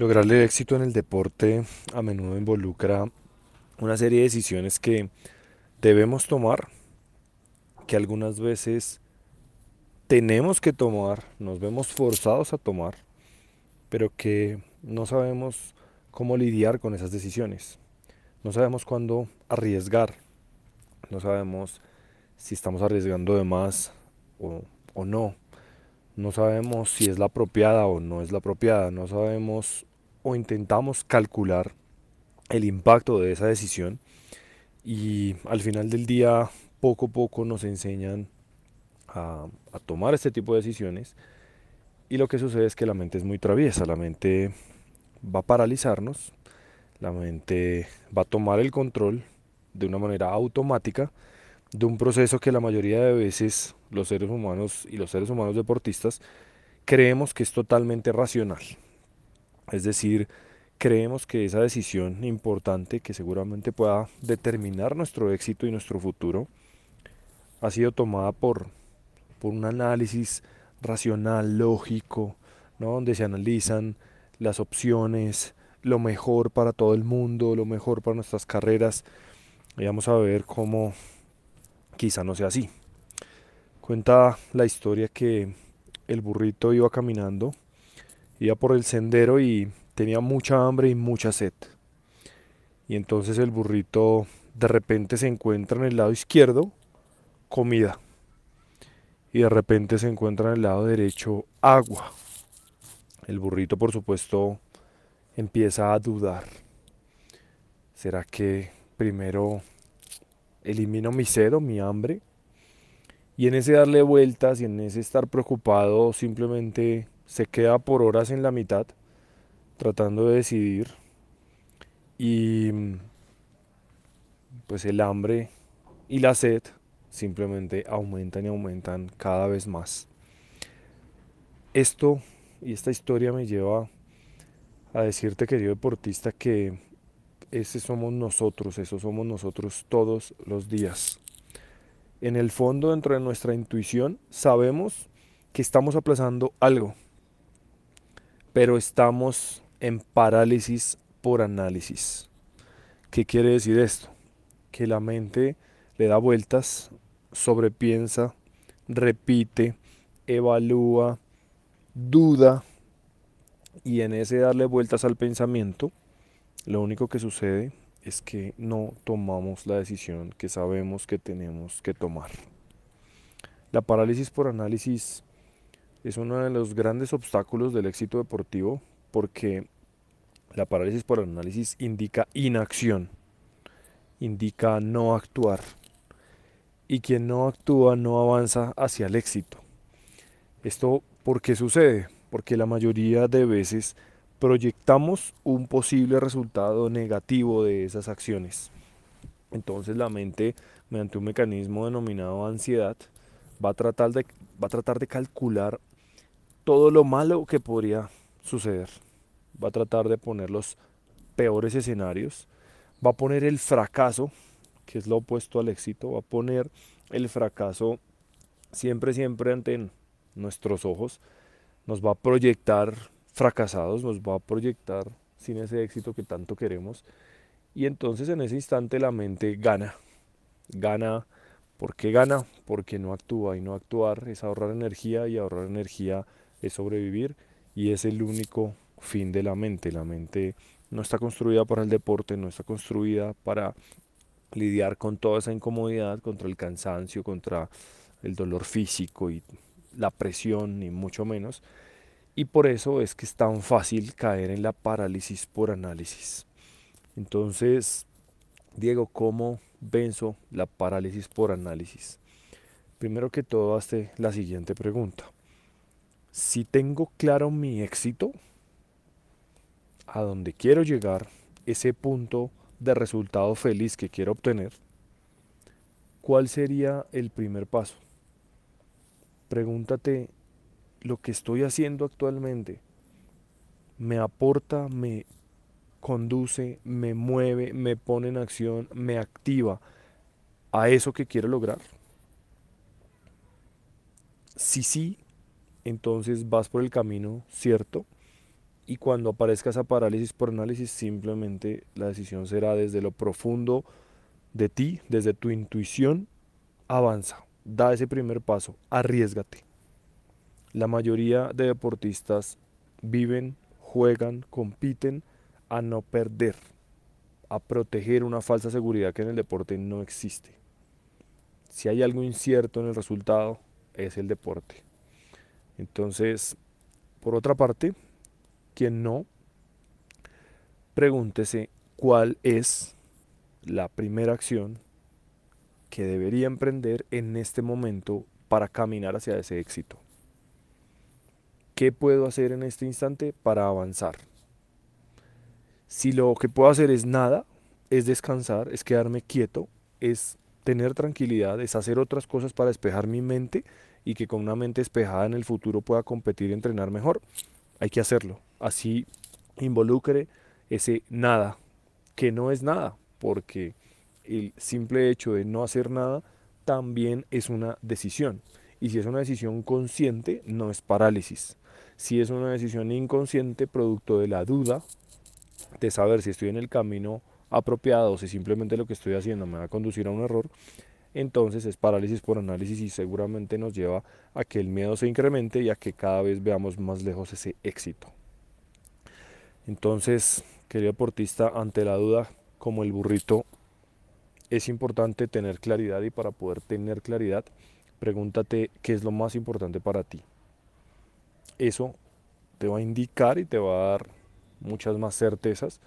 Lograr el éxito en el deporte a menudo involucra una serie de decisiones que debemos tomar, que algunas veces tenemos que tomar, nos vemos forzados a tomar, pero que no sabemos cómo lidiar con esas decisiones. No sabemos cuándo arriesgar, no sabemos si estamos arriesgando de más o, o no. No sabemos si es la apropiada o no es la apropiada. No sabemos o intentamos calcular el impacto de esa decisión y al final del día poco a poco nos enseñan a, tomar este tipo de decisiones y lo que sucede es que la mente es muy traviesa, la mente va a paralizarnos, la mente va a tomar el control de una manera automática de un proceso que la mayoría de veces los seres humanos y los seres humanos deportistas creemos que es totalmente racional. Es decir, creemos que esa decisión importante que seguramente pueda determinar nuestro éxito y nuestro futuro ha sido tomada por, por un análisis racional, lógico, ¿no? donde se analizan las opciones, lo mejor para todo el mundo, lo mejor para nuestras carreras. Y vamos a ver cómo quizá no sea así. Cuenta la historia que el burrito iba caminando iba por el sendero y tenía mucha hambre y mucha sed. Y entonces el burrito de repente se encuentra en el lado izquierdo comida. Y de repente se encuentra en el lado derecho agua. El burrito por supuesto empieza a dudar. ¿Será que primero elimino mi sed o mi hambre? Y en ese darle vueltas y en ese estar preocupado simplemente se queda por horas en la mitad tratando de decidir y pues el hambre y la sed simplemente aumentan y aumentan cada vez más. Esto y esta historia me lleva a decirte, querido deportista, que ese somos nosotros, eso somos nosotros todos los días. En el fondo, dentro de nuestra intuición, sabemos que estamos aplazando algo, pero estamos en parálisis por análisis. ¿Qué quiere decir esto? Que la mente le da vueltas, sobrepiensa, repite, evalúa, duda y en ese darle vueltas al pensamiento, lo único que sucede es que no tomamos la decisión que sabemos que tenemos que tomar. La parálisis por análisis es uno de los grandes obstáculos del éxito deportivo porque la parálisis por análisis indica inacción, indica no actuar. Y quien no actúa no avanza hacia el éxito. ¿Esto por qué sucede? Porque la mayoría de veces proyectamos un posible resultado negativo de esas acciones. Entonces la mente, mediante un mecanismo denominado ansiedad, va a tratar de, va a tratar de calcular todo lo malo que podría suceder. Va a tratar de poner los peores escenarios. Va a poner el fracaso, que es lo opuesto al éxito. Va a poner el fracaso siempre, siempre ante nuestros ojos. Nos va a proyectar fracasados, nos va a proyectar sin ese éxito que tanto queremos. Y entonces en ese instante la mente gana. Gana. ¿Por qué gana? Porque no actúa y no actuar es ahorrar energía y ahorrar energía es sobrevivir y es el único fin de la mente. La mente no está construida para el deporte, no está construida para lidiar con toda esa incomodidad, contra el cansancio, contra el dolor físico y la presión, ni mucho menos. Y por eso es que es tan fácil caer en la parálisis por análisis. Entonces, Diego, ¿cómo venzo la parálisis por análisis? Primero que todo, hazte la siguiente pregunta si tengo claro mi éxito, a donde quiero llegar, ese punto de resultado feliz que quiero obtener, ¿cuál sería el primer paso? Pregúntate, ¿lo que estoy haciendo actualmente me aporta, me conduce, me mueve, me pone en acción, me activa a eso que quiero lograr? Si sí, entonces vas por el camino cierto y cuando aparezca esa parálisis por análisis, simplemente la decisión será desde lo profundo de ti, desde tu intuición, avanza, da ese primer paso, arriesgate. La mayoría de deportistas viven, juegan, compiten a no perder, a proteger una falsa seguridad que en el deporte no existe. Si hay algo incierto en el resultado, es el deporte. Entonces, por otra parte, quien no, pregúntese cuál es la primera acción que debería emprender en este momento para caminar hacia ese éxito. ¿Qué puedo hacer en este instante para avanzar? Si lo que puedo hacer es nada, es descansar, es quedarme quieto, es tener tranquilidad, es hacer otras cosas para despejar mi mente y que con una mente despejada en el futuro pueda competir y entrenar mejor, hay que hacerlo. Así involucre ese nada, que no es nada, porque el simple hecho de no hacer nada también es una decisión. Y si es una decisión consciente, no es parálisis. Si es una decisión inconsciente, producto de la duda, de saber si estoy en el camino apropiado o si simplemente lo que estoy haciendo me va a conducir a un error, entonces es parálisis por análisis y seguramente nos lleva a que el miedo se incremente y a que cada vez veamos más lejos ese éxito. Entonces, querido deportista, ante la duda, como el burrito, es importante tener claridad y para poder tener claridad, pregúntate qué es lo más importante para ti. Eso te va a indicar y te va a dar muchas más certezas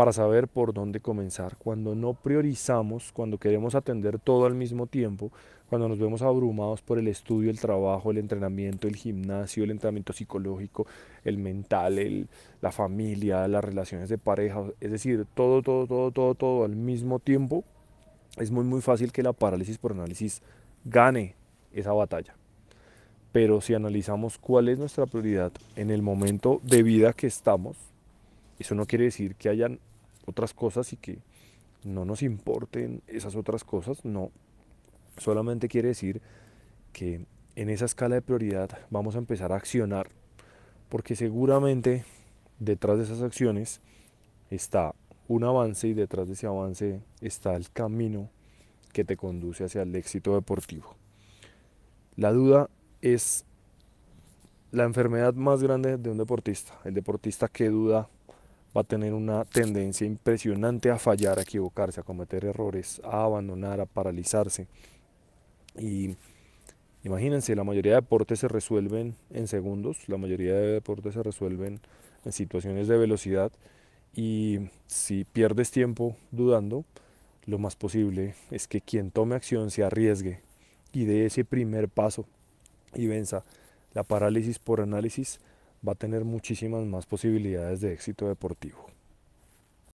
para saber por dónde comenzar. Cuando no priorizamos, cuando queremos atender todo al mismo tiempo, cuando nos vemos abrumados por el estudio, el trabajo, el entrenamiento, el gimnasio, el entrenamiento psicológico, el mental, el, la familia, las relaciones de pareja, es decir, todo, todo, todo, todo, todo al mismo tiempo, es muy, muy fácil que la parálisis por análisis gane esa batalla. Pero si analizamos cuál es nuestra prioridad en el momento de vida que estamos, eso no quiere decir que hayan otras cosas y que no nos importen esas otras cosas, no. Solamente quiere decir que en esa escala de prioridad vamos a empezar a accionar, porque seguramente detrás de esas acciones está un avance y detrás de ese avance está el camino que te conduce hacia el éxito deportivo. La duda es la enfermedad más grande de un deportista. El deportista que duda va a tener una tendencia impresionante a fallar, a equivocarse, a cometer errores, a abandonar, a paralizarse. Y imagínense, la mayoría de deportes se resuelven en segundos, la mayoría de deportes se resuelven en situaciones de velocidad y si pierdes tiempo dudando, lo más posible es que quien tome acción se arriesgue y dé ese primer paso y venza la parálisis por análisis va a tener muchísimas más posibilidades de éxito deportivo.